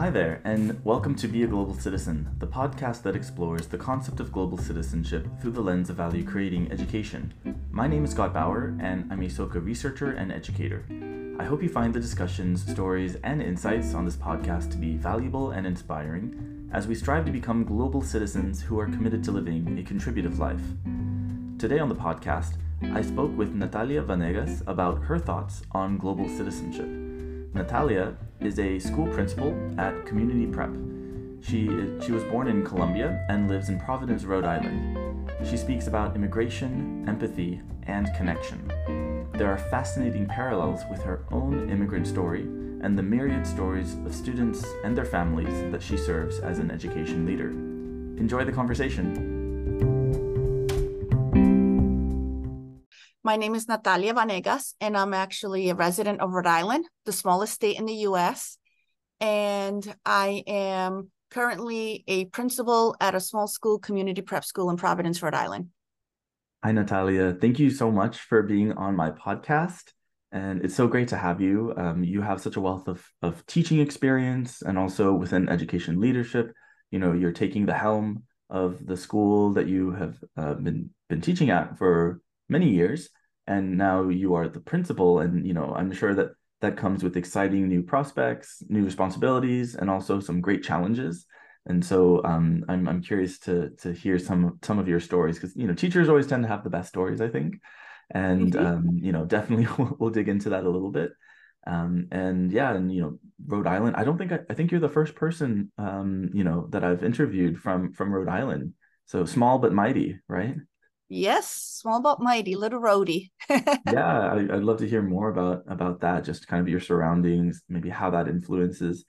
Hi there, and welcome to Be a Global Citizen, the podcast that explores the concept of global citizenship through the lens of value creating education. My name is Scott Bauer, and I'm a Soka researcher and educator. I hope you find the discussions, stories, and insights on this podcast to be valuable and inspiring as we strive to become global citizens who are committed to living a contributive life. Today on the podcast, I spoke with Natalia Vanegas about her thoughts on global citizenship. Natalia is a school principal at Community Prep. She, she was born in Colombia and lives in Providence, Rhode Island. She speaks about immigration, empathy, and connection. There are fascinating parallels with her own immigrant story and the myriad stories of students and their families that she serves as an education leader. Enjoy the conversation. My name is Natalia Vanegas, and I'm actually a resident of Rhode Island, the smallest state in the US. And I am currently a principal at a small school, community prep school in Providence, Rhode Island. Hi, Natalia. Thank you so much for being on my podcast. And it's so great to have you. Um, you have such a wealth of, of teaching experience and also within education leadership. You know, you're taking the helm of the school that you have uh, been been teaching at for many years and now you are the principal and you know i'm sure that that comes with exciting new prospects new responsibilities and also some great challenges. And so um, I'm, I'm curious to to hear some some of your stories because you know teachers always tend to have the best stories i think. And mm-hmm. um, you know definitely we'll, we'll, dig into that a little bit. Um, and yeah and you know rhode island i don't think I, I think you're the first person um, you know that i've interviewed from from rhode island. So small but mighty right Yes, small but mighty, little Rhody. yeah, I, would love to hear more about about that. Just kind of your surroundings, maybe how that influences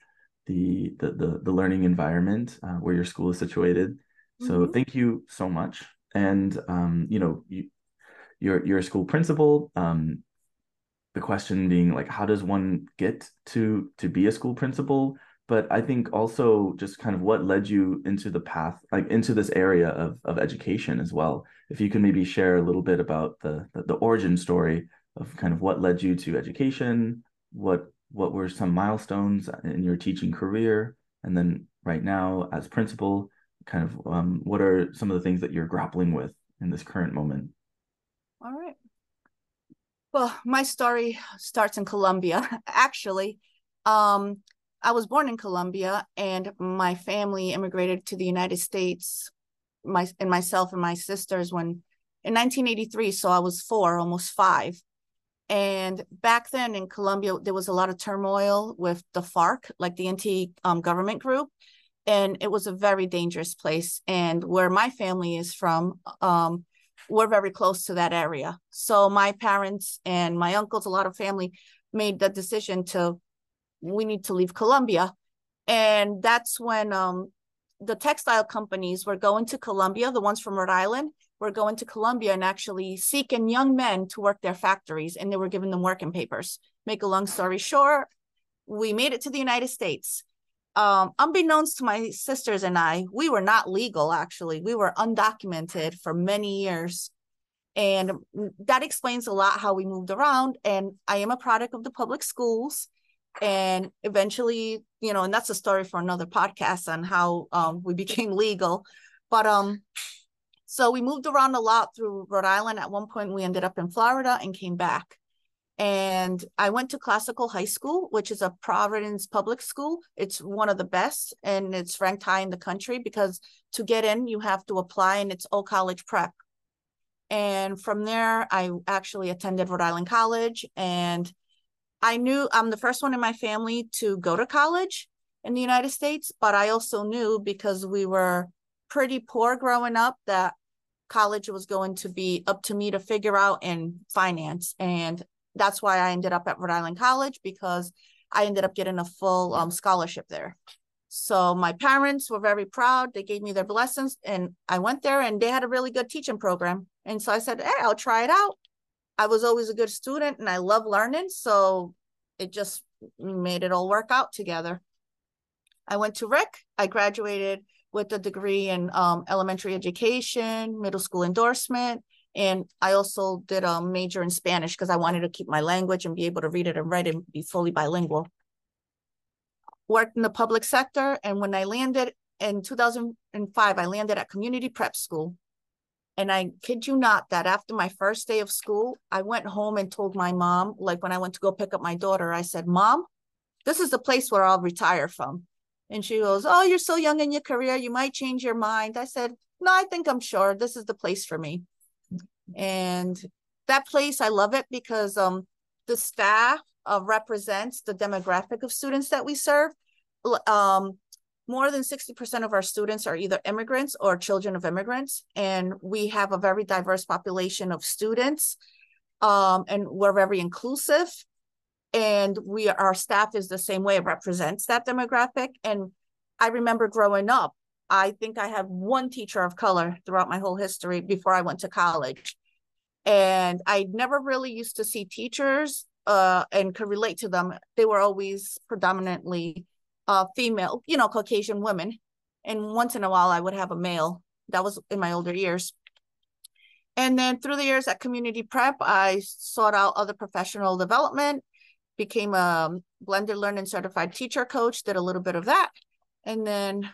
the the the, the learning environment uh, where your school is situated. So mm-hmm. thank you so much. And um, you know, you you're you're a school principal. Um, the question being like, how does one get to to be a school principal? But I think also just kind of what led you into the path, like into this area of of education as well. If you can maybe share a little bit about the the, the origin story of kind of what led you to education, what what were some milestones in your teaching career, and then right now as principal, kind of um, what are some of the things that you're grappling with in this current moment? All right. Well, my story starts in Colombia, actually. Um, I was born in Colombia and my family immigrated to the United States, my and myself and my sisters when in 1983. So I was four, almost five. And back then in Colombia, there was a lot of turmoil with the FARC, like the anti-government um, group. And it was a very dangerous place. And where my family is from, um, we're very close to that area. So my parents and my uncles, a lot of family made the decision to we need to leave Colombia. And that's when um, the textile companies were going to Colombia, the ones from Rhode Island were going to Colombia and actually seeking young men to work their factories, and they were giving them working papers. Make a long story short, we made it to the United States. Um, unbeknownst to my sisters and I, we were not legal actually. We were undocumented for many years. And that explains a lot how we moved around. And I am a product of the public schools and eventually you know and that's a story for another podcast on how um, we became legal. But um so we moved around a lot through rhode island. At one point we ended up in florida and came back. And i went to classical high school which is a providence public school. It's one of the best and it's ranked high in the country because to get in you have to apply and it's all college prep. And from there i actually attended rhode island college and I knew I'm the first one in my family to go to college in the United States, but I also knew because we were pretty poor growing up that college was going to be up to me to figure out and finance. And that's why I ended up at Rhode Island College because I ended up getting a full um, scholarship there. So my parents were very proud. They gave me their blessings and I went there and they had a really good teaching program. And so I said, hey, I'll try it out. I was always a good student and I love learning. So it just made it all work out together. I went to Rick. I graduated with a degree in um, elementary education, middle school endorsement, and I also did a major in Spanish because I wanted to keep my language and be able to read it and write it and be fully bilingual. worked in the public sector. And when I landed in 2005, I landed at community prep school. And I kid you not, that after my first day of school, I went home and told my mom, like when I went to go pick up my daughter, I said, Mom, this is the place where I'll retire from. And she goes, Oh, you're so young in your career. You might change your mind. I said, No, I think I'm sure this is the place for me. And that place, I love it because um, the staff uh, represents the demographic of students that we serve. Um, more than 60% of our students are either immigrants or children of immigrants. And we have a very diverse population of students. Um, and we're very inclusive. And we our staff is the same way, it represents that demographic. And I remember growing up, I think I had one teacher of color throughout my whole history before I went to college. And I never really used to see teachers uh, and could relate to them. They were always predominantly uh, female, you know, Caucasian women. And once in a while, I would have a male. That was in my older years. And then through the years at community prep, I sought out other professional development, became a blended learning certified teacher coach, did a little bit of that. And then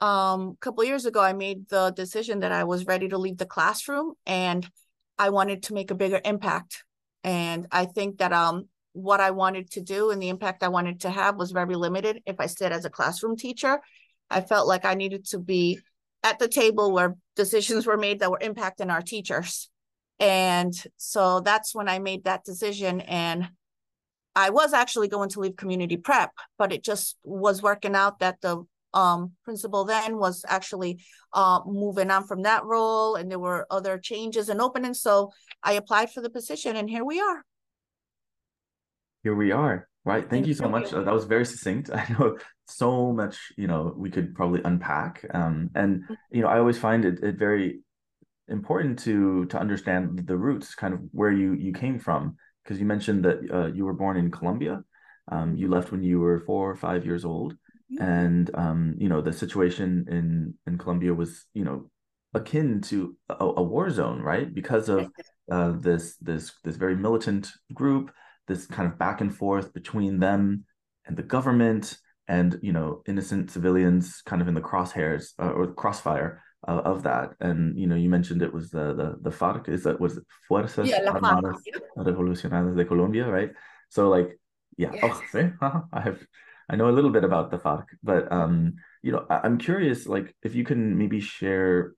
um, a couple years ago, I made the decision that I was ready to leave the classroom and I wanted to make a bigger impact. And I think that um, what I wanted to do and the impact I wanted to have was very limited. If I stayed as a classroom teacher, I felt like I needed to be at the table where decisions were made that were impacting our teachers. And so that's when I made that decision. And I was actually going to leave community prep, but it just was working out that the um, principal then was actually uh, moving on from that role and there were other changes and openings. So I applied for the position and here we are here we are. Right. Thank you so much. that was very succinct. I know so much you know we could probably unpack. Um, and you know i always find it, it very important to to understand the roots kind of where you you came from. Because you mentioned that uh, you were born in colombia. Um, you left when you were four or five years old. Mm-hmm. and um, you know the situation in in colombia was you know akin to a, a war zone right? Because of uh, this this this very militant group this kind of back and forth between them and the government and you know innocent civilians kind of in the crosshairs uh, or crossfire uh, of that and you know you mentioned it was the the, the FARC is that was it Fuerzas yeah, Armadas Revolucionarias de Colombia right so like yeah yes. oh see? I have I know a little bit about the FARC but um you know I, am curious like if you can maybe share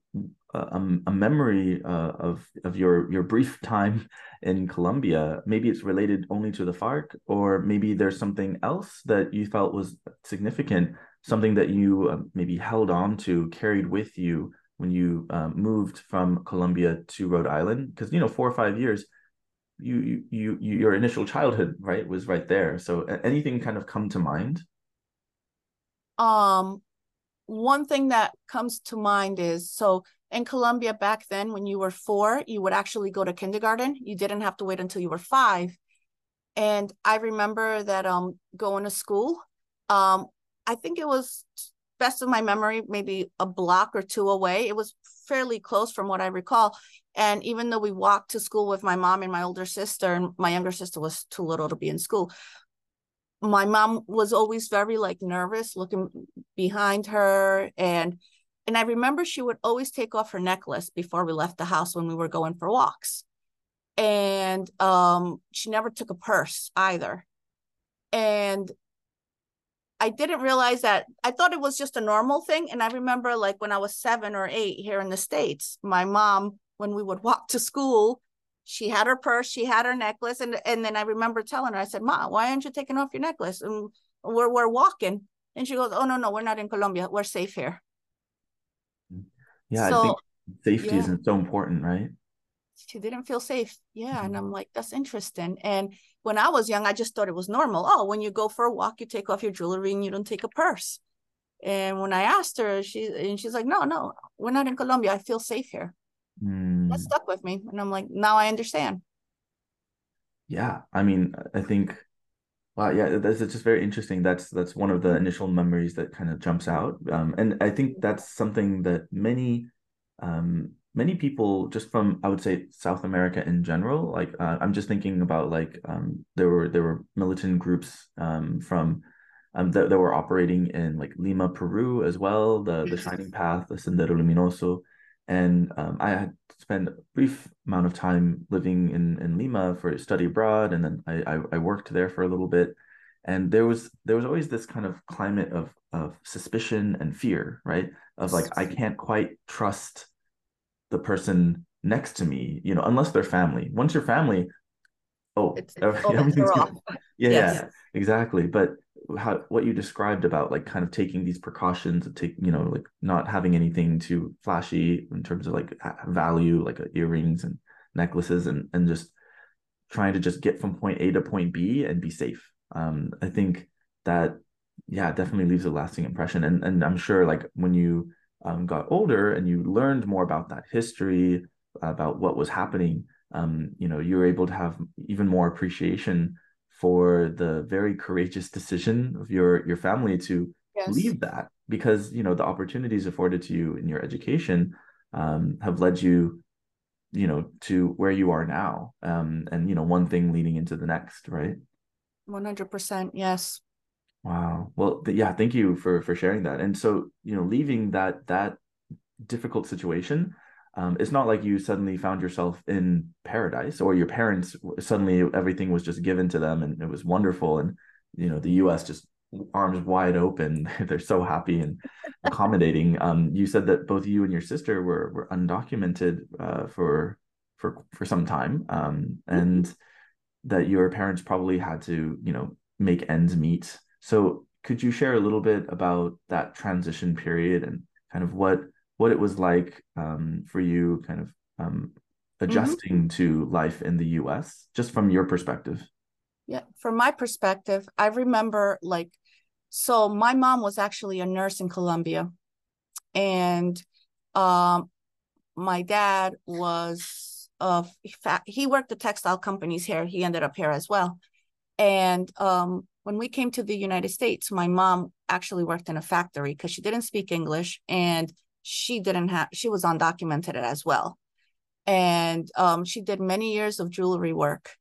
a, a memory uh, of of your your brief time in Colombia. Maybe it's related only to the FARC, or maybe there's something else that you felt was significant, something that you uh, maybe held on to, carried with you when you um, moved from Colombia to Rhode Island. Because you know, four or five years, you you you your initial childhood right was right there. So anything kind of come to mind? Um, one thing that comes to mind is so in Colombia back then, when you were four, you would actually go to kindergarten. You didn't have to wait until you were five. And I remember that um going to school. Um, I think it was best of my memory, maybe a block or two away. It was fairly close from what I recall. And even though we walked to school with my mom and my older sister, and my younger sister was too little to be in school, my mom was always very like nervous looking behind her and and I remember she would always take off her necklace before we left the house when we were going for walks. And um, she never took a purse either. And I didn't realize that I thought it was just a normal thing. And I remember like when I was seven or eight here in the States, my mom, when we would walk to school, she had her purse, she had her necklace. And, and then I remember telling her, I said, Ma, why aren't you taking off your necklace? And we're, we're walking. And she goes, Oh, no, no, we're not in Colombia. We're safe here. Yeah, so, I think safety yeah. isn't so important, right? She didn't feel safe. Yeah. Mm-hmm. And I'm like, that's interesting. And when I was young, I just thought it was normal. Oh, when you go for a walk, you take off your jewelry and you don't take a purse. And when I asked her, she and she's like, no, no, we're not in Colombia. I feel safe here. Mm. That stuck with me. And I'm like, now I understand. Yeah. I mean, I think Wow, yeah, that's just very interesting. That's that's one of the initial memories that kind of jumps out, um, and I think that's something that many um, many people just from I would say South America in general. Like uh, I'm just thinking about like um, there were there were militant groups um, from um, that, that were operating in like Lima, Peru as well, the the Shining Path, the Sendero Luminoso, and um, I had spent a brief amount of time living in in Lima for study abroad, and then I, I I worked there for a little bit, and there was there was always this kind of climate of of suspicion and fear, right? Of like I can't quite trust the person next to me, you know, unless they're family. Once you're family, oh, it's, it's everything's good. Yeah, yes. yeah, exactly. But how what you described about like kind of taking these precautions of take you know like not having anything too flashy in terms of like value like earrings and necklaces and and just trying to just get from point A to point B and be safe. Um, I think that yeah definitely leaves a lasting impression and and I'm sure like when you um, got older and you learned more about that history about what was happening um, you know you were able to have even more appreciation for the very courageous decision of your your family to yes. leave that because you know the opportunities afforded to you in your education um, have led you you know to where you are now um, and you know one thing leading into the next right? 100% yes. Wow. Well th- yeah thank you for for sharing that. And so you know leaving that that difficult situation um, it's not like you suddenly found yourself in paradise or your parents suddenly everything was just given to them and it was wonderful and you know the us just arms wide open. They're so happy and accommodating. Um, you said that both you and your sister were were undocumented uh, for for for some time um, and that your parents probably had to you know make ends meet. So could you share a little bit about that transition period and kind of what what it was like um, for you kind of um, mm-hmm. adjusting mm-hmm. to life in the US, just from your perspective. Yeah, from my perspective, I remember like, so my mom was actually a nurse in Colombia, and um, my dad was of fact he worked at textile companies here. He ended up here as well, and um, when we came to the United States, my mom actually worked in a factory because she didn't speak English and she didn't have she was undocumented as well. And um, she did many years of jewelry work.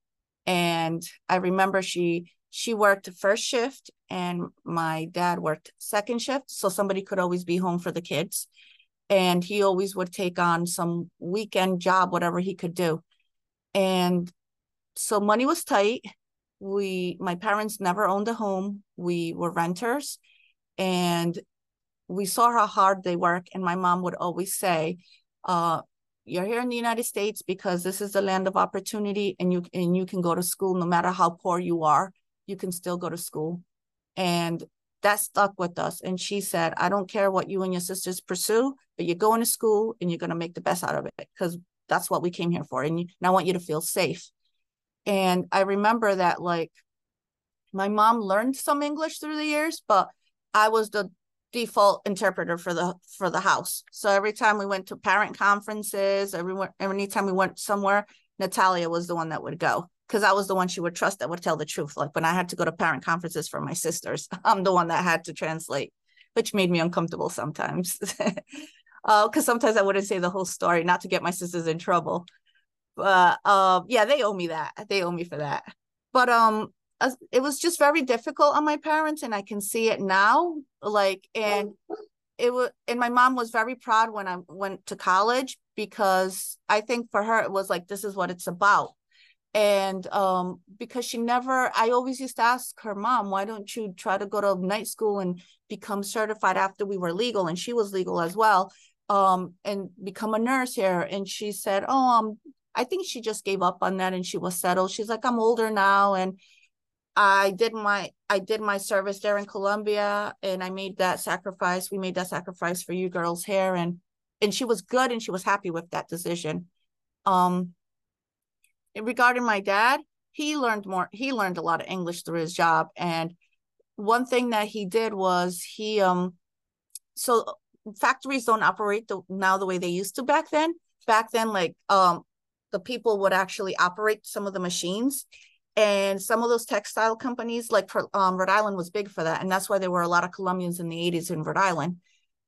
And i remember she she worked first shift and my dad worked second shift so somebody could always be home for the kids. And he always would take on some weekend job whatever he could do. And so money was tight. We my parents never owned a home. We were renters. And we saw how hard they work and my mom would always say uh, you're here in the united states because this is the land of opportunity and you and you can go to school no matter how poor you are you can still go to school. And that stuck with us and she said i don't care what you and your sisters pursue but you're going to school and you're going to make the best out of it because that's what we came here for and, you, and i want you to feel safe. And i remember that like my mom learned some english through the years but i was the default interpreter for the for the house. So every time we went to parent conferences, everywhere, every time we went somewhere, Natalia was the one that would go because I was the one she would trust that would tell the truth. Like when I had to go to parent conferences for my sisters, I'm the one that had to translate, which made me uncomfortable sometimes. Because uh, sometimes I wouldn't say the whole story, not to get my sisters in trouble. But uh, yeah, they owe me that. They owe me for that. But um, it was just very difficult on my parents and i can see it now like and it was and my mom was very proud when i went to college because i think for her it was like this is what it's about. And um because she never i always used to ask her mom why don't you try to go to night school and become certified after we were legal? And she was legal as well um and become a nurse here. And she said oh um i think she just gave up on that and she was settled. She's like i'm older now and I did my I did my service there in Colombia and I made that sacrifice. We made that sacrifice for you girls here and and she was good and she was happy with that decision. Um regarding my dad, he learned more he learned a lot of English through his job and one thing that he did was he um so factories don't operate the, now the way they used to back then. Back then like um the people would actually operate some of the machines and some of those textile companies like um, rhode island was big for that and that's why there were a lot of colombians in the 80s in rhode island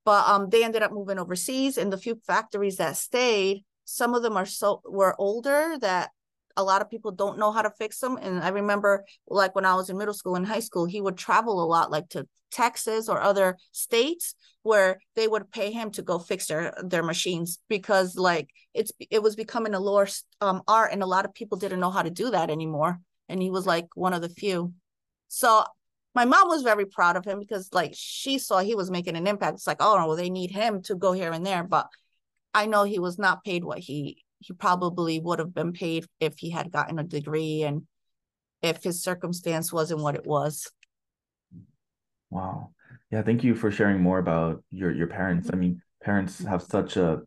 but um, they ended up moving overseas and the few factories that stayed some of them are so were older that a lot of people don't know how to fix them. And I remember like when I was in middle school and high school, he would travel a lot, like to Texas or other states where they would pay him to go fix their their machines because like it's it was becoming a lost um, art and a lot of people didn't know how to do that anymore. And he was like one of the few. So my mom was very proud of him because like she saw he was making an impact. It's like, oh well, they need him to go here and there. But I know he was not paid what he he probably would have been paid if he had gotten a degree and if his circumstance wasn't what it was. Wow. Yeah, thank you for sharing more about your your parents. I mean, parents have such a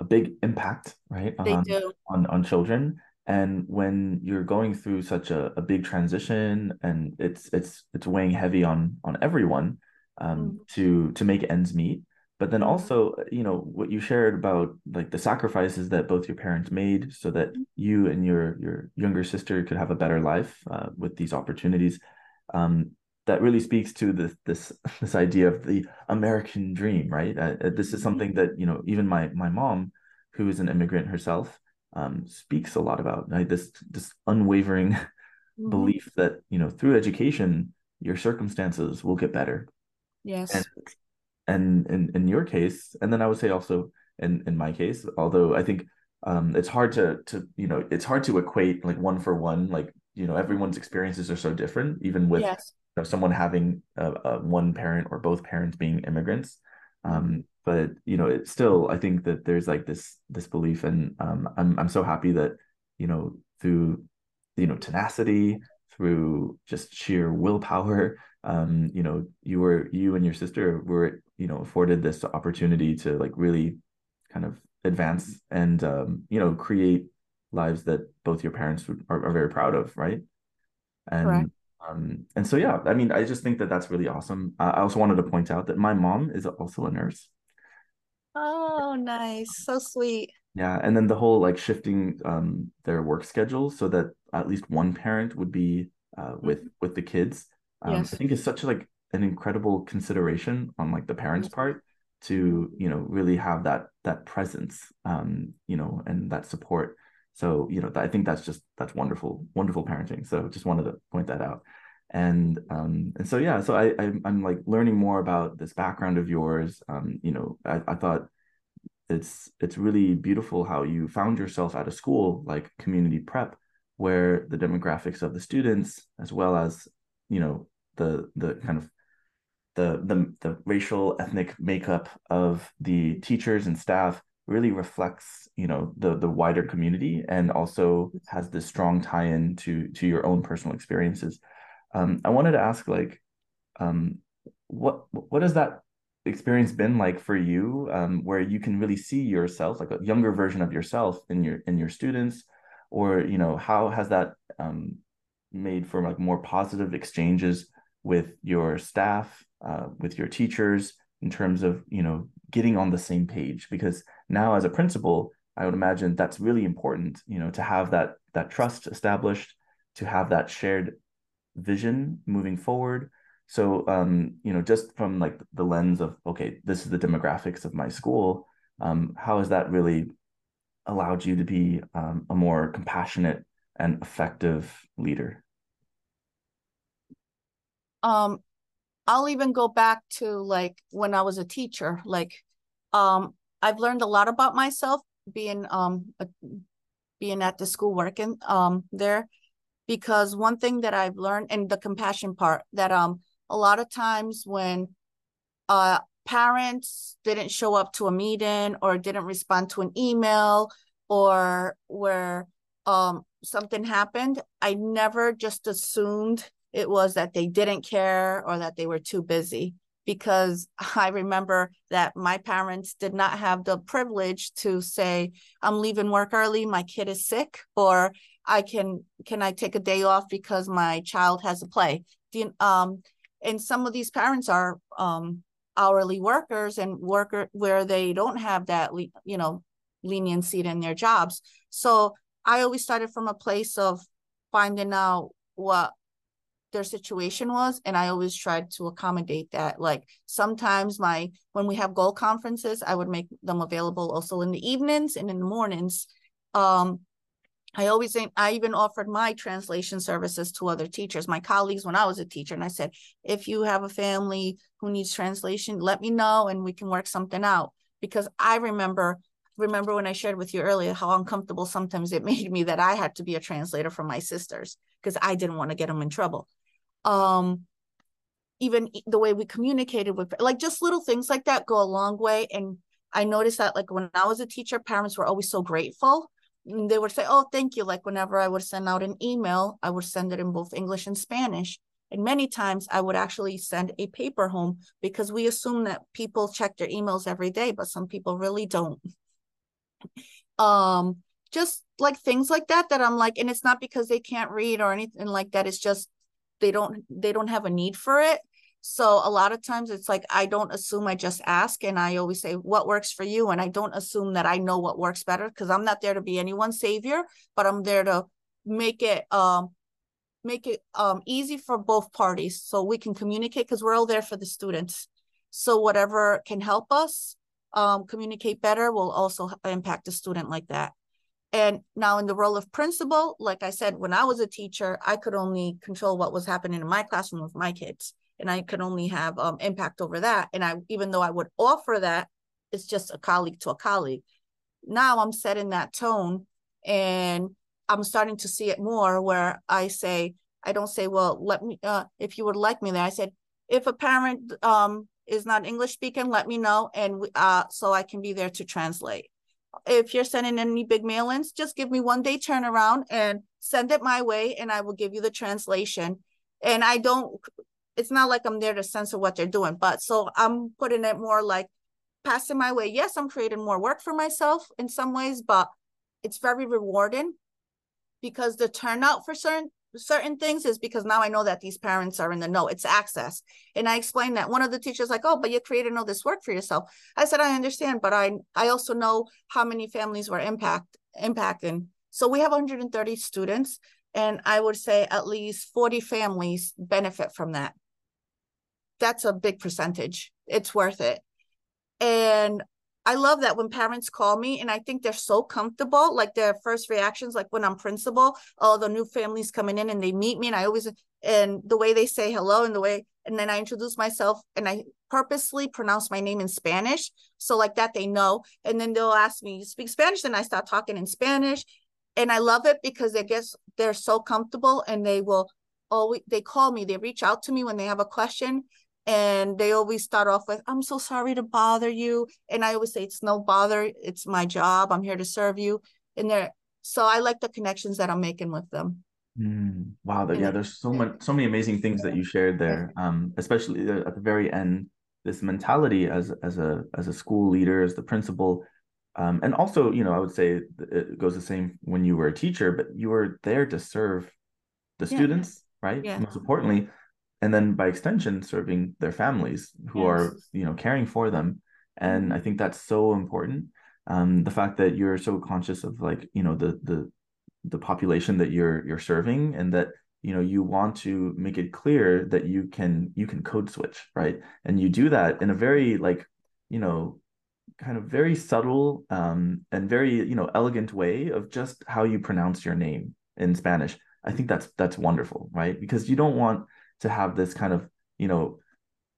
a big impact, right? They on, do. on on children. And when you're going through such a, a big transition and it's it's it's weighing heavy on on everyone um, mm. to to make ends meet, but then also you know what you shared about like the sacrifices that both your parents made so that mm-hmm. you and your your younger sister could have a better life uh, with these opportunities um, that really speaks to this this this idea of the american dream right uh, uh this is something that you know even my my mom who is an immigrant herself um, speaks a lot about right? this this unwavering mm-hmm. belief that you know through education your circumstances will get better yes and and in, in your case and then i would say also in in my case although i think um it's hard to to you know it's hard to equate like one for one like you know everyone's experiences are so different even with yes. you know, someone having a, a one parent or both parents being immigrants um but you know it's still i think that there's like this this belief and um i'm i'm so happy that you know through you know tenacity through just sheer willpower um, you know, you were you and your sister were, you know, afforded this opportunity to like really kind of advance and um, you know, create lives that both your parents are, are very proud of, right? And Correct. Um, and so yeah, I mean, I just think that that's really awesome. Uh, I also wanted to point out that my mom is also a nurse. Oh, nice, so sweet. Yeah, and then the whole like shifting um their work schedule so that at least one parent would be uh, with mm-hmm. with the kids um, yes. I think is such like an incredible consideration on like the parents' part to you know really have that that presence um you know and that support so you know i think that's just that's wonderful wonderful parenting so just wanted to point that out and um and so yeah so i, I i'm like learning more about this background of yours. Um you know i, I thought it's it's really beautiful how you found yourself at a school like community prep where the demographics of the students as well as you know the the kind of the the the racial ethnic makeup of the teachers and staff really reflects you know the the wider community and also has this strong tie-in to to your own personal experiences um, i wanted to ask like um, what what has that experience been like for you um, where you can really see yourself like a younger version of yourself in your in your students or you know how has that um, made for like more positive exchanges with your staff, uh, with your teachers, in terms of you know getting on the same page. Because now, as a principal, I would imagine that's really important. You know, to have that that trust established, to have that shared vision moving forward. So, um, you know, just from like the lens of okay, this is the demographics of my school. Um, how has that really allowed you to be um, a more compassionate and effective leader? um I'll even go back to like when I was a teacher. Like, um, I've learned a lot about myself being um a, being at the school working um there, because one thing that I've learned and the compassion part that um a lot of times when uh parents didn't show up to a meeting or didn't respond to an email or where um something happened, I never just assumed it was that they didn't care or that they were too busy because I remember that my parents did not have the privilege to say, I'm leaving work early, my kid is sick, or I can can I take a day off because my child has a play. Um, and some of these parents are um, hourly workers and worker where they don't have that you know leniency in their jobs. So I always started from a place of finding out what their situation was and i always tried to accommodate that like sometimes my when we have goal conferences i would make them available also in the evenings and in the mornings um I always I even offered my translation services to other teachers, my colleagues when I was a teacher. And I said, if you have a family who needs translation, let me know and we can work something out. Because I remember remember when I shared with you earlier how uncomfortable sometimes it made me that I had to be a translator for my sisters because I didn't want to get them in trouble. Um, even the way we communicated with like just little things like that go a long way. And I noticed that like when I was a teacher, parents were always so grateful. And they would say, Oh, thank you. Like whenever I would send out an email, I would send it in both English and Spanish. And many times I would actually send a paper home because we assume that people check their emails every day, but some people really don't um just like things like that that i'm like and it's not because they can't read or anything like that it's just they don't they don't have a need for it so a lot of times it's like i don't assume i just ask and i always say what works for you and i don't assume that i know what works better because i'm not there to be anyone's savior but i'm there to make it um make it um easy for both parties so we can communicate because we're all there for the students so whatever can help us um, communicate better will also impact a student like that. And now in the role of principal, like I said, when I was a teacher, I could only control what was happening in my classroom with my kids. And I can only have um, impact over that. And I, even though I would offer that, it's just a colleague to a colleague. Now I'm setting that tone and I'm starting to see it more where I say, I don't say, well, let me, uh, if you would like me there, I said, if a parent um, is not English speaking, let me know, and uh, so I can be there to translate. If you're sending any big mail-ins, just give me one day turnaround and send it my way, and I will give you the translation. And I don't, it's not like I'm there to censor what they're doing, but so I'm putting it more like passing my way. Yes, I'm creating more work for myself in some ways, but it's very rewarding because the turnout for certain certain things is because now I know that these parents are in the know. It's access. And I explained that one of the teachers like, oh, but you created all this work for yourself. I said, I understand, but I I also know how many families were impact impacting. So we have 130 students, and I would say at least 40 families benefit from that. That's a big percentage. It's worth it. And I love that when parents call me and I think they're so comfortable, like their first reactions, like when I'm principal, all the new families coming in and they meet me and I always, and the way they say hello and the way, and then I introduce myself and I purposely pronounce my name in Spanish. So like that they know. And then they'll ask me, you speak Spanish? And I start talking in Spanish. And I love it because I guess they're so comfortable and they will always, they call me, they reach out to me when they have a question and they always start off with i'm so sorry to bother you and i always say it's no bother it's my job i'm here to serve you and they're so i like the connections that i'm making with them mm, wow yeah there's so much so many amazing things that you shared there um especially at the very end this mentality as as a as a school leader as the principal um, and also you know i would say it goes the same when you were a teacher but you were there to serve the yeah. students right yeah. most importantly and then by extension serving their families who yes. are you know caring for them. And mm-hmm. i think that's so important. Um the fact that you're so conscious of like you know the the the population that you're you're serving and that you know you want to make it clear that you can you can code switch right? And you do that in a very like you know kind of very subtle um and very you know elegant way of just how you pronounce your name in spanish. I think that's that's wonderful right? Because you don't want to have this kind of you know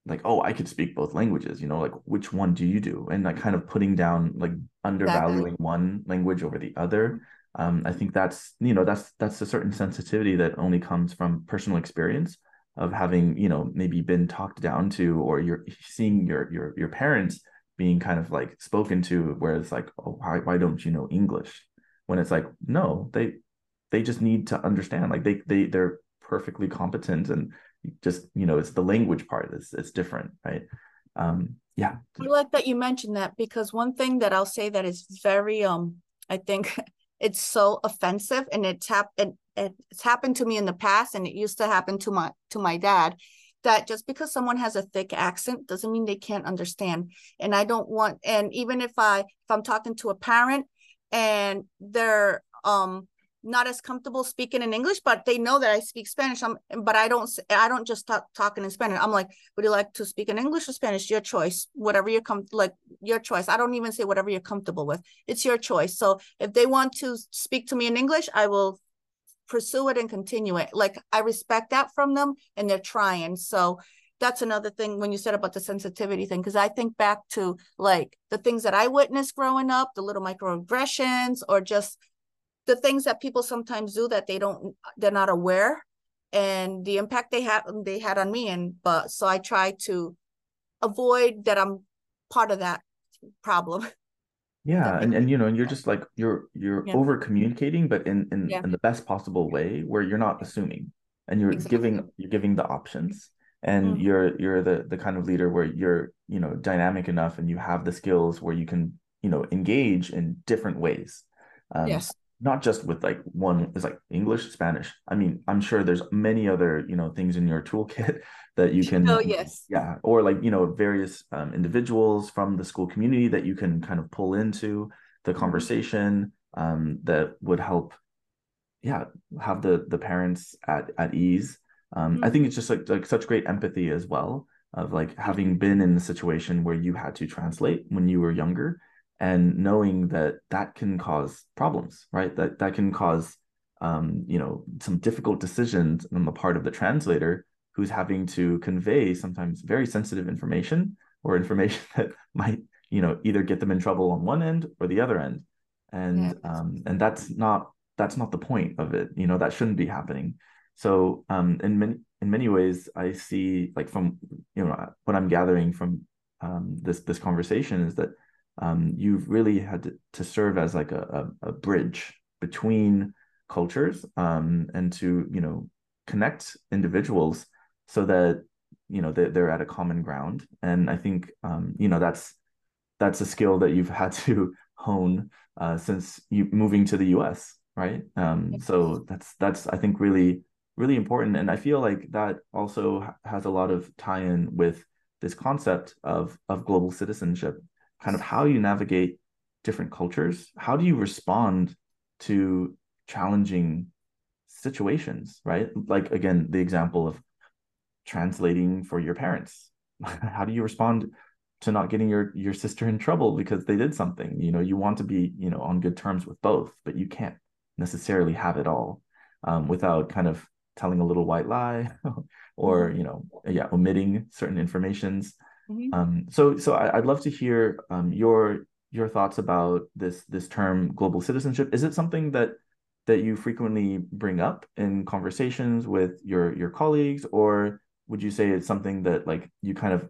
like oh i could speak both languages you know like which one do you do? And like kind of putting down like undervaluing exactly. one language over the other. Um i think that's you know that's that's a certain sensitivity that only comes from personal experience of having you know maybe been talked down to or you're seeing your your your parents being kind of like spoken to where it's like oh why, why don't you know english? When it's like no they they just need to understand like they they they're perfectly competent and just you know it's the language part that's it's different right? Um yeah. I like that you mentioned that because one thing that i'll say that is very um i think it's so offensive and it's hap- it, it's happened to me in the past and it used to happen to my to my dad that just because someone has a thick accent doesn't mean they can't understand. And i don't want and even if i if i'm talking to a parent and they're um not as comfortable speaking in English, but they know that I speak Spanish. I'm, but I don't, I don't just talk talking in Spanish. I'm like, would you like to speak in English or Spanish? Your choice, whatever you're com- like your choice. I don't even say whatever you're comfortable with. It's your choice. So if they want to speak to me in English, I will pursue it and continue it. Like I respect that from them and they're trying. So that's another thing when you said about the sensitivity thing, because I think back to like the things that I witnessed growing up, the little microaggressions or just the things that people sometimes do that they don't they're not aware and the impact they had they had on me and but so i try to avoid that i'm part of that problem yeah and, and you know and you're just like you're you're yeah. over communicating but in in, yeah. in the best possible way where you're not assuming and you're exactly. giving you're giving the options and mm-hmm. you're you're the the kind of leader where you're you know dynamic enough and you have the skills where you can you know engage in different ways um, yes not just with like one is like English, Spanish. I mean, I'm sure there's many other, you know, things in your toolkit that you can Oh yes. Yeah. Or like, you know, various um, individuals from the school community that you can kind of pull into the mm-hmm. conversation um, that would help yeah, have the the parents at at ease. Um, mm-hmm. I think it's just like like such great empathy as well of like having mm-hmm. been in the situation where you had to translate when you were younger and knowing that that can cause problems right? That that can cause um, you know some difficult decisions on the part of the translator who's having to convey sometimes very sensitive information or information that might you know either get them in trouble on one end or the other end. And yeah. um, and that's not that's not the point of it you know that shouldn't be happening. So um, in many in many ways i see like from you know what i'm gathering from um, this this conversation is that um, you've really had to, to serve as like a, a, a bridge between cultures um, and to you know connect individuals so that you know they're, they're at a common ground. And i think um, you know that's that's a skill that you've had to hone uh, since you moving to the us right? Um, so that's that's i think really really important. And i feel like that also has a lot of tie-in with this concept of of global citizenship kind of how you navigate different cultures. How do you respond to challenging situations, right? Like again, the example of translating for your parents. how do you respond to not getting your your sister in trouble because they did something? You know, you want to be, you know, on good terms with both, but you can't necessarily have it all um, without kind of telling a little white lie or you know yeah omitting certain informations Mm-hmm. Um, so so I, would love to hear um, your your thoughts about this this term global citizenship. Is it something that that you frequently bring up in conversations with your your colleagues, or would you say it's something that like you kind of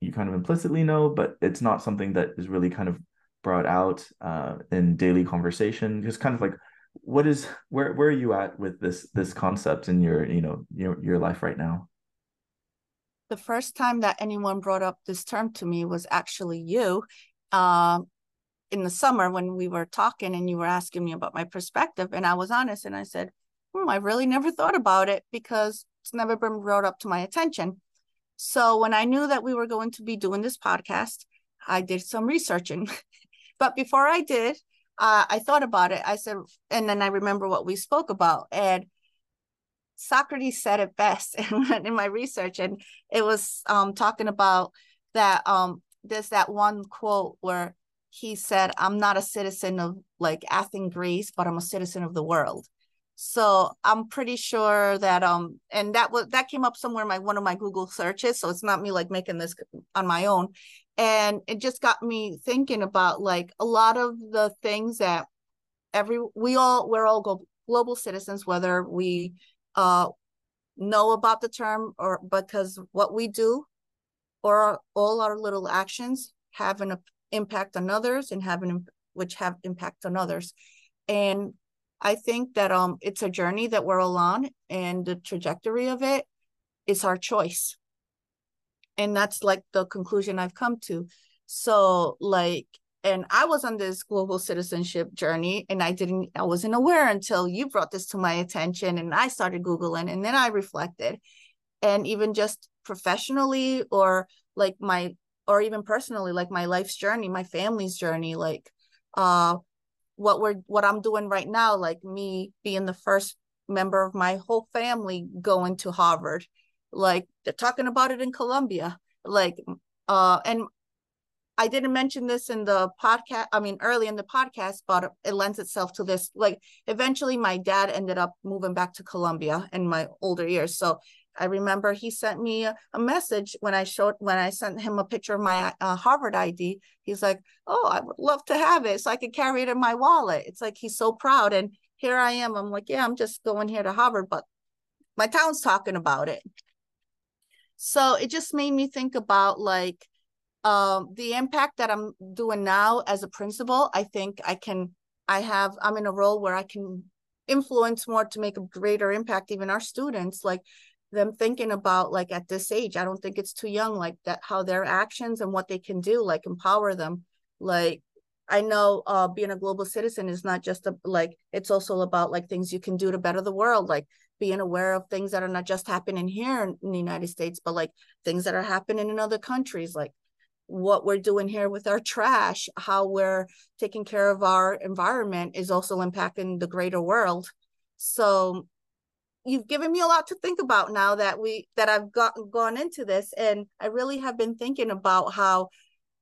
you kind of implicitly know, but it's not something that is really kind of brought out uh, in daily conversation? Just kind of like what is where where are you at with this this concept in your you know your your life right now? The first time that anyone brought up this term to me was actually you um, in the summer when we were talking and you were asking me about my perspective. And I was honest and I said, hmm, I really never thought about it because it's never been brought up to my attention. So when I knew that we were going to be doing this podcast, I did some researching. but before I did, uh, I thought about it. I said, and then I remember what we spoke about. And Socrates said it best in, in my research, and it was um, talking about that. Um, there's that one quote where he said, "I'm not a citizen of like Athens, Greece, but I'm a citizen of the world." So I'm pretty sure that um, and that was that came up somewhere in my one of my Google searches. So it's not me like making this on my own, and it just got me thinking about like a lot of the things that every we all we're all global citizens, whether we uh, know about the term or because what we do or all our little actions have an impact on others and have an which have impact on others. And i think that um it's a journey that we're all on and the trajectory of it is our choice. And that's like the conclusion i've come to. So like and I was on this global citizenship journey and I didn't I wasn't aware until you brought this to my attention and I started googling and then I reflected. And even just professionally or like my or even personally like my life's journey my family's journey like uh what we're what i'm doing right now like me being the first member of my whole family going to harvard like they're talking about it in colombia like uh and I didn't mention this in the podcast, I mean, early in the podcast, but it lends itself to this. Like, eventually, my dad ended up moving back to Colombia in my older years. So I remember he sent me a, a message when I showed, when I sent him a picture of my uh, Harvard ID. He's like, Oh, I would love to have it so I could carry it in my wallet. It's like he's so proud. And here I am. I'm like, Yeah, I'm just going here to Harvard, but my town's talking about it. So it just made me think about like, um, the impact that I'm doing now as a principal, I think I can, I have, I'm in a role where I can influence more to make a greater impact, even our students, like them thinking about like at this age, I don't think it's too young, like that, how their actions and what they can do, like empower them. Like, I know uh, being a global citizen is not just a, like, it's also about like things you can do to better the world, like being aware of things that are not just happening here in, in the United States, but like things that are happening in other countries, like what we're doing here with our trash, how we're taking care of our environment is also impacting the greater world. So you've given me a lot to think about now that we that I've got gone into this and I really have been thinking about how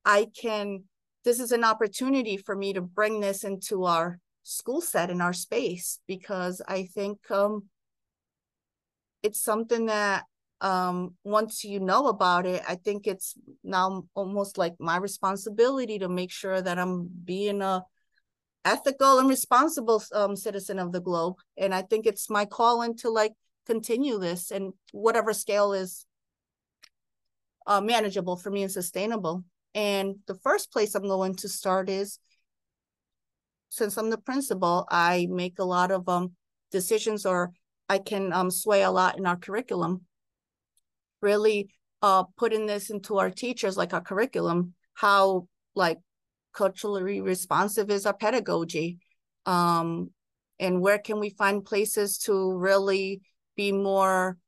I can this is an opportunity for me to bring this into our school set in our space because I think um it's something that um once you know about it i think it's now almost like my responsibility to make sure that i'm being a ethical and responsible um, citizen of the globe. And i think it's my calling to like continue this and whatever scale is uh, manageable for me and sustainable. And the first place i'm going to start is since i'm the principal i make a lot of um decisions or i can um sway a lot in our curriculum really uh, putting this into our teachers, like our curriculum, how like culturally responsive is our pedagogy, um, and where can we find places to really be more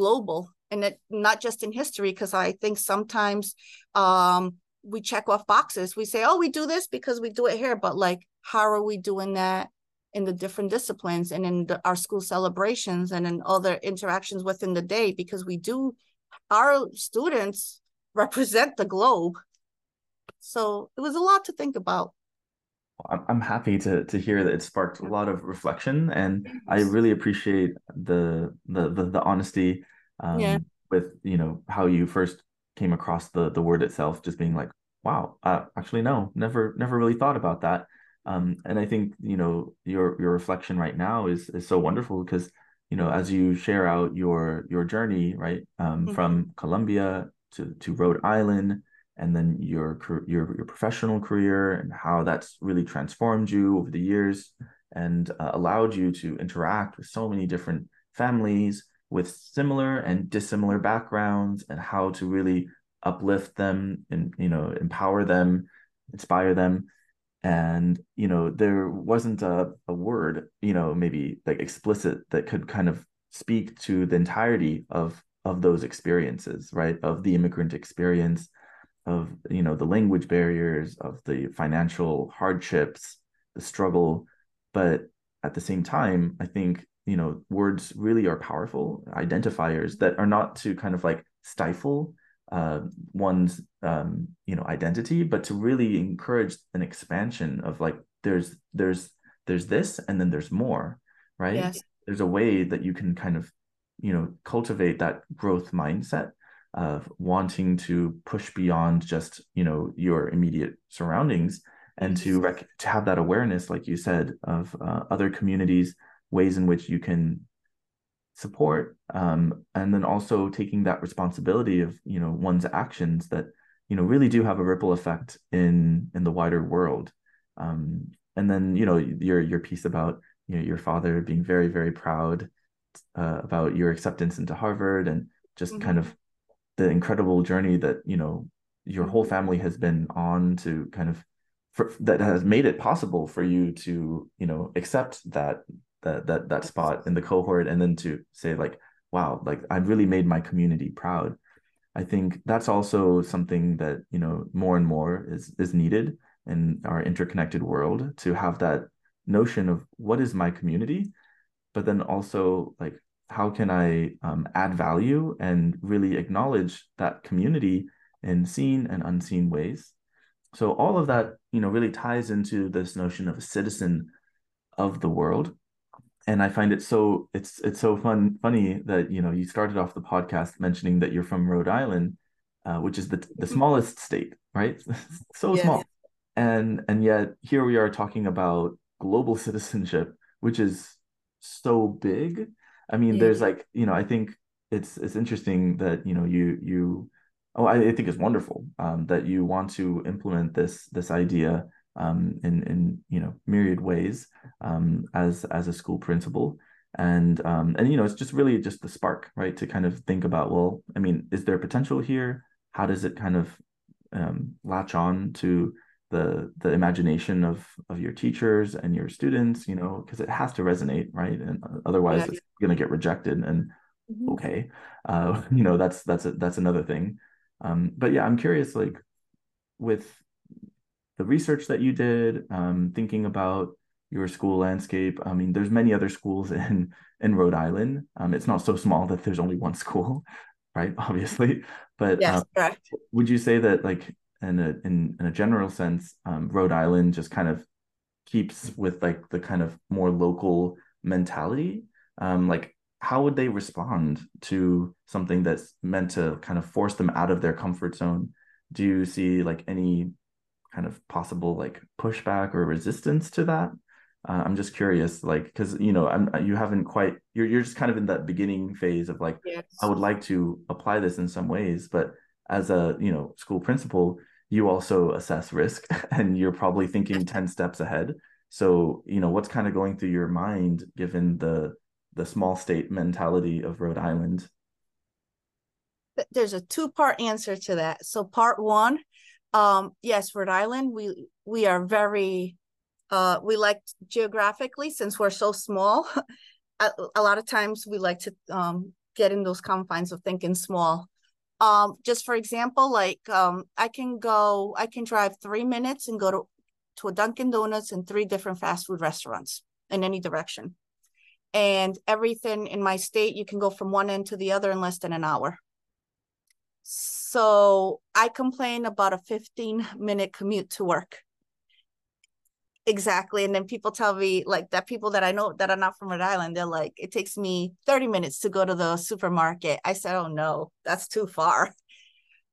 global and it not just in history because i think sometimes um, we check off boxes. We say oh we do this because we do it here but like how are we doing that in the different disciplines and in the, our school celebrations and in other interactions within the day because we do our students represent the globe. So it was a lot to think about. I'm happy to to hear that it sparked a lot of reflection and i really appreciate the the the, the honesty um, yeah. with you know how you first came across the the word itself just being like wow uh, actually no never never really thought about that um, and I think you know your your reflection right now is is so wonderful because you know as you share out your your journey right um, mm-hmm. from Colombia to to Rhode Island and then your your your professional career and how that's really transformed you over the years and uh, allowed you to interact with so many different families with similar and dissimilar backgrounds and how to really uplift them and you know empower them inspire them and you know there wasn't a, a word you know maybe like explicit that could kind of speak to the entirety of of those experiences right? Of the immigrant experience of you know the language barriers of the financial hardships the struggle. But at the same time i think you know words really are powerful identifiers that are not to kind of like stifle uh, one's um, you know identity, but to really encourage an expansion of like there's there's there's this and then there's more, right? Yes. There's a way that you can kind of you know cultivate that growth mindset of wanting to push beyond just you know your immediate surroundings and to rec- to have that awareness like you said of uh, other communities ways in which you can support um, and then also taking that responsibility of you know one's actions that you know really do have a ripple effect in in the wider world um, and then you know your your piece about you know your father being very very proud uh, about your acceptance into Harvard and just mm-hmm. kind of the incredible journey that you know your whole family has been on to kind of for, that has made it possible for you to you know accept that that that that spot in the cohort and then to say like wow like i've really made my community proud i think that's also something that you know more and more is is needed in our interconnected world to have that notion of what is my community, but then also like how can I um, add value and really acknowledge that community in seen and unseen ways. So all of that, you know, really ties into this notion of a citizen of the world. And I find it so it's it's so fun funny that you know you started off the podcast mentioning that you're from Rhode Island, uh, which is the the smallest state, right? so yeah. small, and and yet here we are talking about global citizenship, which is so big. I mean, yeah. there's like, you know, I think it's it's interesting that, you know, you you oh, I, I think it's wonderful um, that you want to implement this this idea um, in in you know myriad ways um, as as a school principal and um, and you know it's just really just the spark right to kind of think about well I mean is there potential here how does it kind of um, latch on to the the imagination of of your teachers and your students you know because it has to resonate right and otherwise yeah. it's going to get rejected and mm-hmm. okay uh you know that's that's a, that's another thing um but yeah i'm curious like with the research that you did um thinking about your school landscape i mean there's many other schools in in rhode island um it's not so small that there's only one school right obviously but yes, um, correct. would you say that like in a in, in a general sense, um, Rhode Island just kind of keeps with like the kind of more local mentality. Um, like how would they respond to something that's meant to kind of force them out of their comfort zone? Do you see like any kind of possible like pushback or resistance to that? Uh, I'm just curious, like, because you know, I'm you haven't quite you're you're just kind of in that beginning phase of like, yes. I would like to apply this in some ways, but as a you know school principal you also assess risk and you're probably thinking 10 steps ahead so you know what's kind of going through your mind given the the small state mentality of rhode island there's a two part answer to that so part one um yes rhode island we we are very uh we like geographically since we're so small a, a lot of times we like to um get in those confines of thinking small. Um just for example like um i can go i can drive three minutes and go to to a dunkin donuts and three different fast food restaurants in any direction. And everything in my state you can go from one end to the other in less than an hour so i complain about a 15 minute commute to work. Exactly and then people tell me like that people that i know that are not from rhode island they're like it takes me 30 minutes to go to the supermarket. I said oh no that's too far.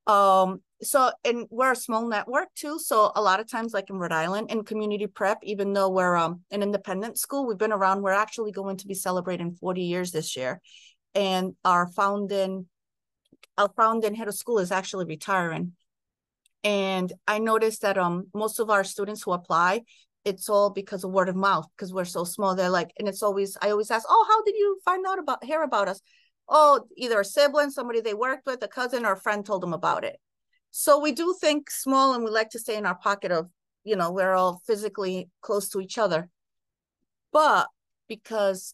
Um so and we're a small network too so a lot of times like in rhode island in community prep even though we're um an independent school we've been around we're actually going to be celebrating 40 years this year. And our founding our founding head of school is actually retiring. And i noticed that um most of our students who apply it's all because of word of mouth because we're so small. They're like and it's always i always ask oh how did you find out about hear about us? Oh either a sibling somebody they worked with a cousin or a friend told them about it. So we do think small and we like to stay in our pocket of you know we're all physically close to each other. But because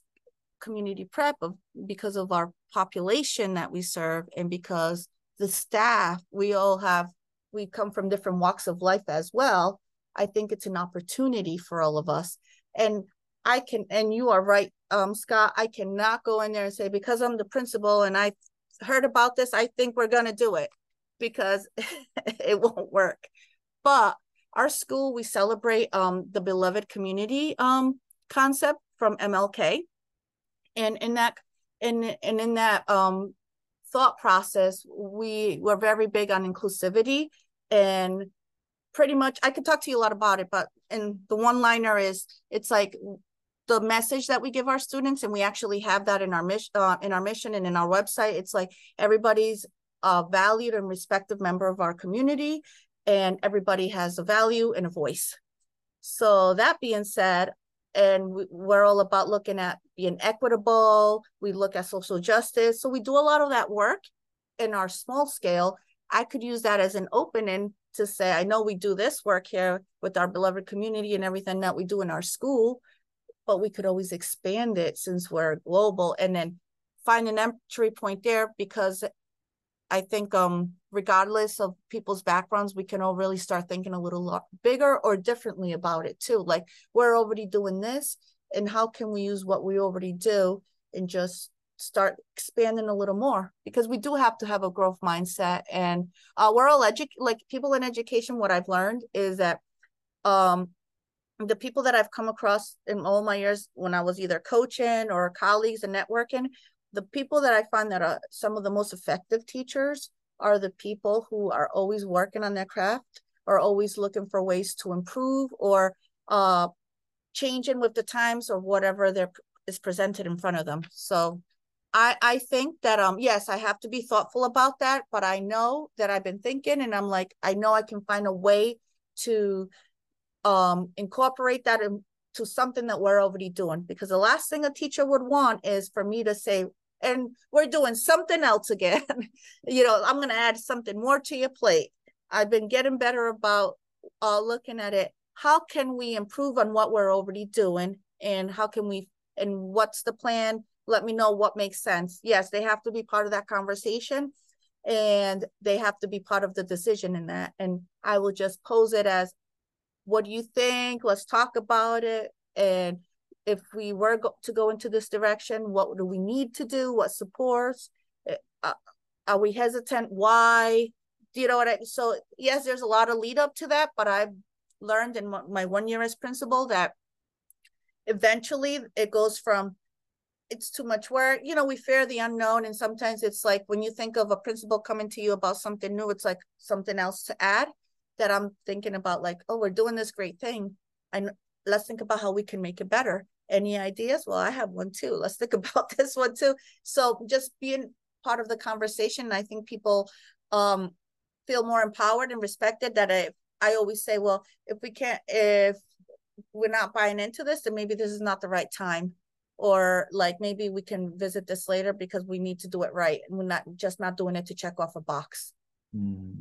community prep of because of our population that we serve and because the staff we all have we come from different walks of life as well I think it's an opportunity for all of us. And I can, and you are right, um, Scott, I cannot go in there and say, because I'm the principal and I heard about this, I think we're going to do it because it won't work. But our school, we celebrate um, the beloved community um, concept from MLK. And in that, and, and in that um, thought process, we were very big on inclusivity and pretty much I could talk to you a lot about it, but and the one liner is it's like the message that we give our students, and we actually have that in our mission, uh, in our mission, and in our website. It's like everybody's a valued and respected member of our community, and everybody has a value and a voice. So that being said, and we're all about looking at being equitable. We look at social justice. So we do a lot of that work in our small scale. I could use that as an opening to say, I know we do this work here with our beloved community and everything that we do in our school, but we could always expand it since we're global and then find an entry point there because I think um regardless of people's backgrounds, we can all really start thinking a little lot bigger or differently about it too. Like we're already doing this, and how can we use what we already do and just start expanding a little more because we do have to have a growth mindset and uh, we're all edu- like people in education what i've learned is that um the people that i've come across in all my years when i was either coaching or colleagues and networking the people that i find that are some of the most effective teachers are the people who are always working on their craft or always looking for ways to improve or uh changing with the times or whatever there is presented in front of them. So I I think that um yes, I have to be thoughtful about that, but I know that I've been thinking and I'm like I know I can find a way to um incorporate that into something that we're already doing. Because the last thing a teacher would want is for me to say and we're doing something else again. you know, I'm going to add something more to your plate. I've been getting better about uh looking at it. How can we improve on what we're already doing and how can we and what's the plan let me know what makes sense. Yes, they have to be part of that conversation and they have to be part of the decision in that. And I will just pose it as, what do you think? Let's talk about it. And if we were go- to go into this direction, what do we need to do? What supports? Eh, uh, are we hesitant? Why? Do you know what I? So yes, there's a lot of lead up to that, but I've learned in my one year as principal that eventually it goes from it's too much work. You know, we fear the unknown. And sometimes it's like when you think of a principal coming to you about something new, it's like something else to add that I'm thinking about, like, oh, we're doing this great thing. And let's think about how we can make it better. Any ideas? Well, I have one too. Let's think about this one too. So just being part of the conversation, I think people um feel more empowered and respected that I I always say, well, if we can't if we're not buying into this, then maybe this is not the right time or like maybe we can visit this later because we need to do it right and we're not just not doing it to check off a box mm.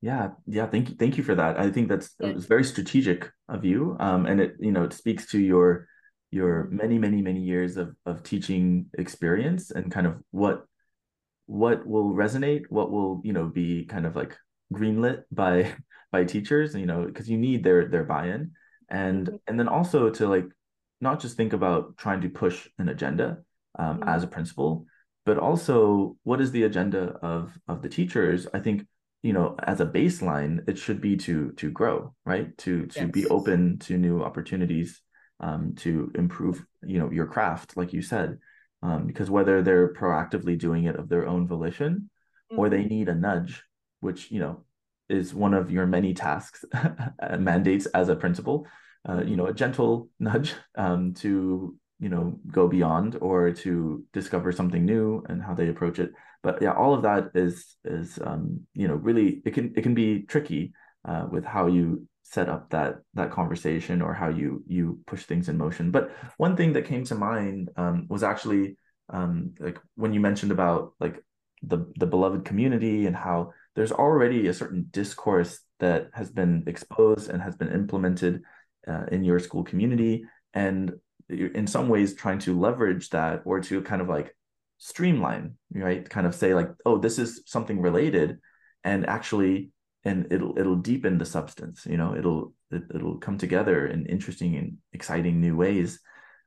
yeah yeah thank you thank you for that i think that's yeah. it was very strategic of you um and it you know it speaks to your your many many many years of of teaching experience and kind of what what will resonate what will you know be kind of like greenlit by by teachers you know because you need their their buy-in and mm-hmm. and then also to like not just think about trying to push an agenda um, mm-hmm. as a principal, but also what is the agenda of of the teachers? I think you know as a baseline, it should be to to grow, right? To to yes. be open to new opportunities, um, to improve you know your craft, like you said, um, because whether they're proactively doing it of their own volition, mm-hmm. or they mm-hmm. need a nudge, which you know is one of your many tasks mandates as a principal uh, you know, a gentle nudge um, to you know go beyond or to discover something new and how they approach it. But yeah, all of that is is um, you know really it can it can be tricky uh, with how you set up that that conversation or how you you push things in motion. But one thing that came to mind um, was actually um, like when you mentioned about like the the beloved community and how there's already a certain discourse that has been exposed and has been implemented uh, in your school community and in some ways trying to leverage that or to kind of like streamline right kind of say like oh this is something related and actually and it'll it'll deepen the substance you know it'll it, will it will come together in interesting and exciting new ways.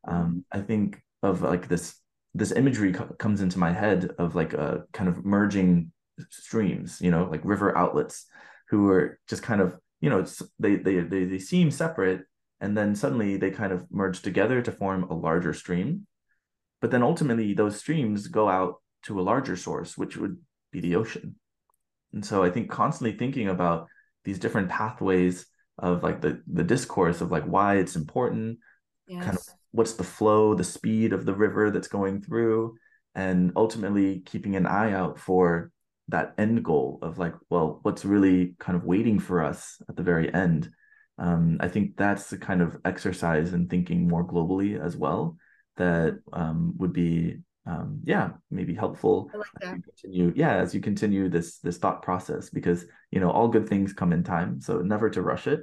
Um i think of like this this imagery co- comes into my head of like a kind of merging streams you know like river outlets who are just kind of you know they, they they they seem separate and then suddenly they kind of merge together to form a larger stream. But then ultimately those streams go out to a larger source which would be the ocean and so i think constantly thinking about these different pathways of like the the discourse of like why it's important yes. kind of what's the flow the speed of the river that's going through and ultimately keeping an eye out for that end goal of like well what's really kind of waiting for us at the very end um, i think that's the kind of exercise in thinking more globally as well that um, would be um, yeah maybe helpful like continue yeah as you continue this this thought process because you know all good things come in time so never to rush it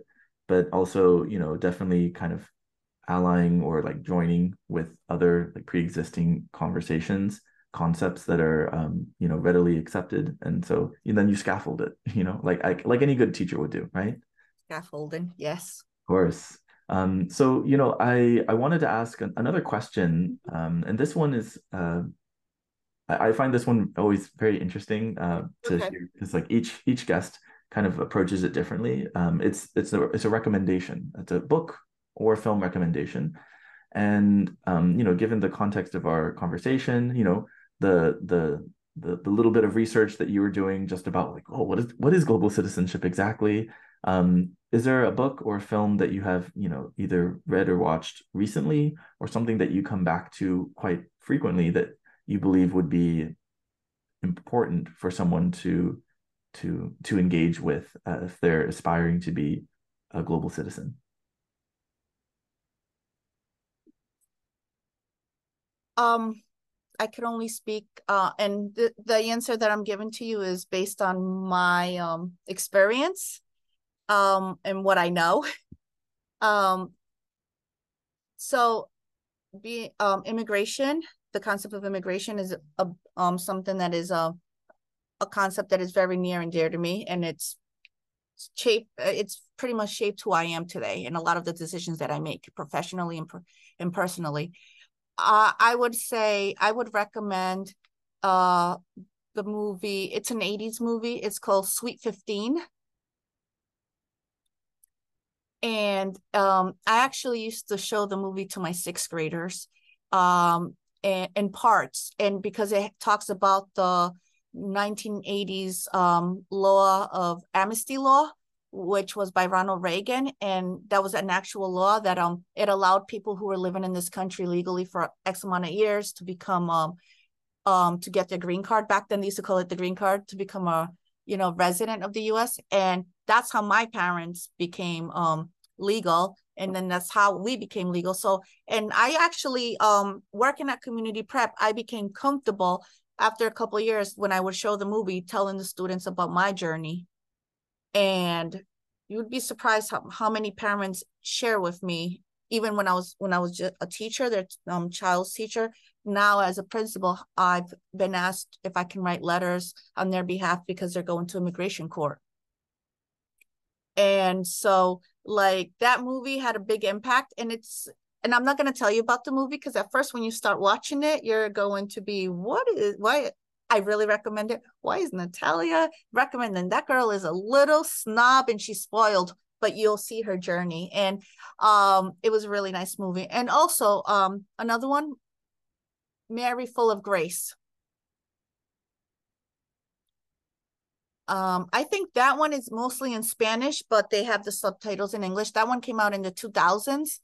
but also you know definitely kind of allying or like joining with other like pre-existing conversations concepts that are um, you know readily accepted and so and then you scaffold it you know like I, like any good teacher would do right? Scaffolding yes. Of course um, so you know i i wanted to ask an, another question um, and this one is uh, I, I, find this one always very interesting uh, to okay. hear because like each each guest kind of approaches it differently. Um, it's it's a it's a recommendation. It's a book or film recommendation. And um, you know given the context of our conversation you know the the the, the little bit of research that you were doing just about like oh what is what is global citizenship exactly um, is there a book or a film that you have you know either read or watched recently or something that you come back to quite frequently that you believe would be important for someone to to to engage with uh, if they're aspiring to be a global citizen? Um I can only speak, uh, and the, the answer that I'm giving to you is based on my um, experience um, and what I know. um, so, be um, immigration. The concept of immigration is a um something that is a a concept that is very near and dear to me, and it's shaped. It's pretty much shaped who I am today, and a lot of the decisions that I make professionally and, and personally uh, I would say I would recommend uh, the movie. It's an 80s movie. It's called Sweet 15. And um, I actually used to show the movie to my sixth graders um, in, in parts. And because it talks about the 1980s um, law of amnesty law, which was by Ronald Reagan, and that was an actual law that um it allowed people who were living in this country legally for X amount of years to become um um to get their green card. Back then they used to call it the green card to become a you know resident of the U.S. and that's how my parents became um legal and then that's how we became legal so and i actually um working at community prep i became comfortable after a couple years when i would show the movie telling the students about my journey and you would be surprised how, how many parents share with me even when i was when i was a teacher their um, child's teacher now as a principal i've been asked if i can write letters on their behalf because they're going to immigration court and so like that movie had a big impact and it's and i'm not going to tell you about the movie because at first when you start watching it you're going to be what is why I really recommend it. Why is Natalia recommending? That girl is a little snob and she's spoiled, but you'll see her journey. And um, it was a really nice movie. And also um, another one, Mary Full of Grace. Um, I think that one is mostly in Spanish, but they have the subtitles in English. That one came out in the 2000s.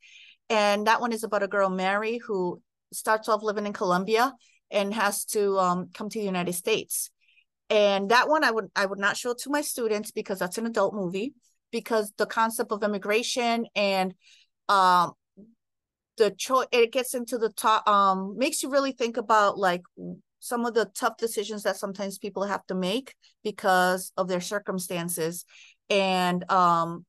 And that one is about a girl, Mary, who starts off living in Colombia and has to um, come to the United States. And that one I would I would not show to my students because that's an adult movie because the concept of immigration and um the choice it gets into the top um makes you really think about like some of the tough decisions that sometimes people have to make because of their circumstances and um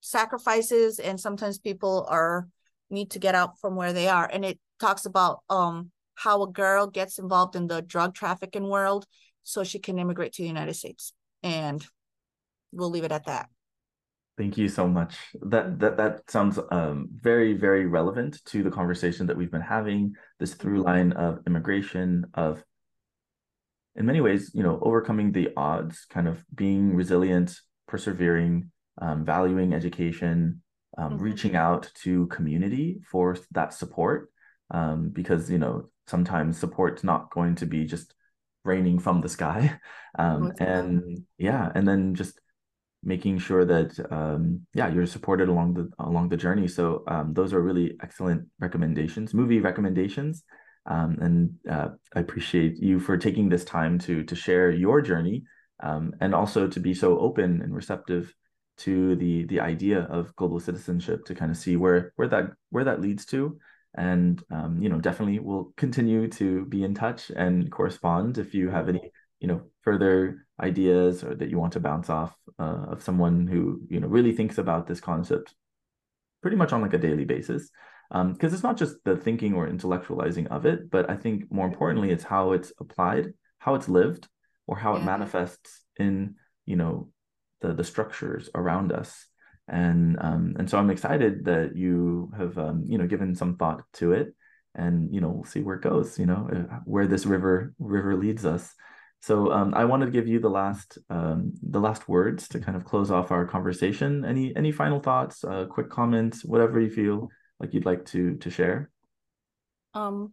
sacrifices and sometimes people are need to get out from where they are and it talks about um how a girl gets involved in the drug trafficking world so she can immigrate to the United States. And we'll leave it at that. Thank you so much. That that that sounds um, very very relevant to the conversation that we've been having. This through line of immigration, of in many ways, you know, overcoming the odds, kind of being resilient, persevering, um, valuing education, um, mm-hmm. reaching out to community for that support, um, because you know sometimes support's not going to be just raining from the sky um, and yeah and then just making sure that um, yeah you're supported along the along the journey. So um, those are really excellent recommendations movie recommendations. Um, and uh, i appreciate you for taking this time to to share your journey um, and also to be so open and receptive to the the idea of global citizenship to kind of see where where that where that leads to. And um, you know definitely we'll continue to be in touch and correspond if you have any you know further ideas or that you want to bounce off uh, of someone who you know really thinks about this concept pretty much on like a daily basis because um, it's not just the thinking or intellectualizing of it, but I think more importantly, it's how it's applied, how it's lived, or how yeah. it manifests in you know the the structures around us. And um, and so I'm excited that you have um, you know given some thought to it, and you know we'll see where it goes. You know uh, where this river river leads us. So um, I wanted to give you the last um, the last words to kind of close off our conversation. Any any final thoughts, uh, quick comments, whatever you feel like you'd like to to share. Um,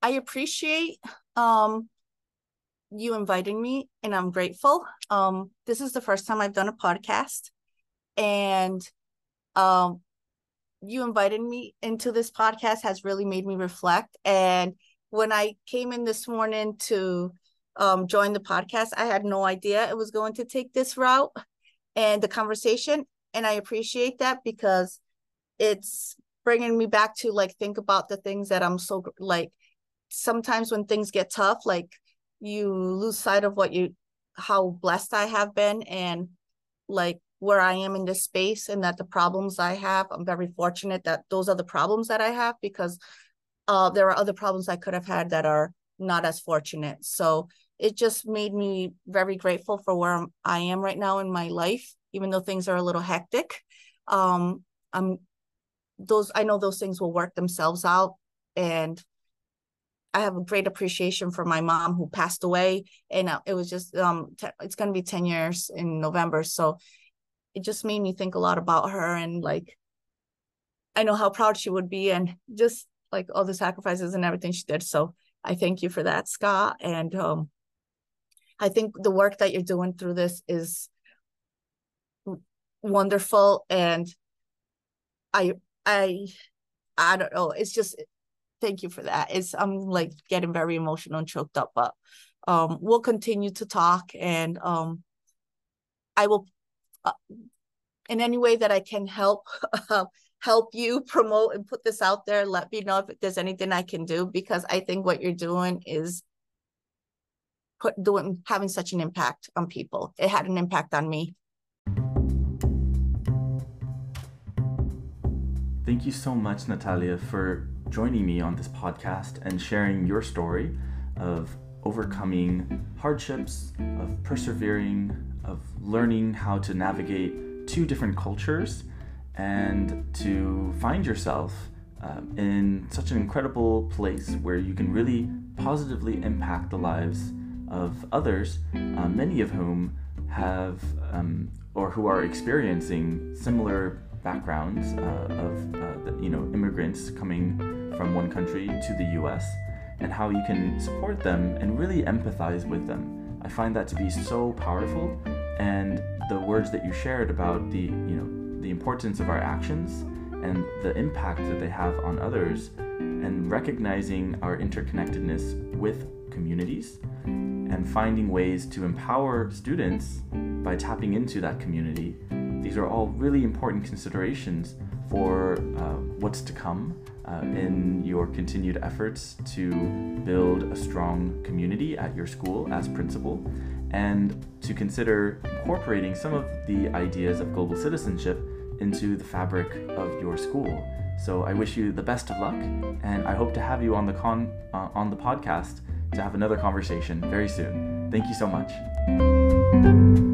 I appreciate um you inviting me, and I'm grateful. Um, this is the first time I've done a podcast, and um, you invited me into this podcast has really made me reflect. And when I came in this morning to um, join the podcast. I had no idea it was going to take this route and the conversation. And I appreciate that because it's bringing me back to like think about the things that I'm so like sometimes when things get tough, like you lose sight of what you how blessed I have been and like where I am in this space and that the problems I have, I'm very fortunate that those are the problems that I have because uh, there are other problems I could have had that are not as fortunate. So it just made me very grateful for where I am right now in my life, even though things are a little hectic. Um, I'm those I know those things will work themselves out, and I have a great appreciation for my mom who passed away, and uh, it was just um it's gonna be ten years in November, so it just made me think a lot about her and like I know how proud she would be, and just like all the sacrifices and everything she did. So I thank you for that, Scott, and um I think the work that you're doing through this is wonderful and I I I don't know. It's just thank you for that. It's I'm like getting very emotional and choked up, but um we'll continue to talk and um I will uh, in any way that I can help help you promote and put this out there. Let me know if there's anything I can do because I think what you're doing is put doing having such an impact on people. It had an impact on me. Thank you so much, Natalia, for joining me on this podcast and sharing your story of overcoming hardships, of persevering, of learning how to navigate two different cultures and to find yourself um, in such an incredible place where you can really positively impact the lives of others, uh, many of whom have um, or who are experiencing similar backgrounds uh, of uh, you know immigrants coming from one country to the U.S. and how you can support them and really empathize with them. I find that to be so powerful, and the words that you shared about the you know the importance of our actions and the impact that they have on others, and recognizing our interconnectedness with communities and finding ways to empower students by tapping into that community. These are all really important considerations for uh, what's to come uh, in your continued efforts to build a strong community at your school as principal and to consider incorporating some of the ideas of global citizenship into the fabric of your school. So I wish you the best of luck, and I hope to have you on the con uh, on the podcast to have another conversation very soon. Thank you so much.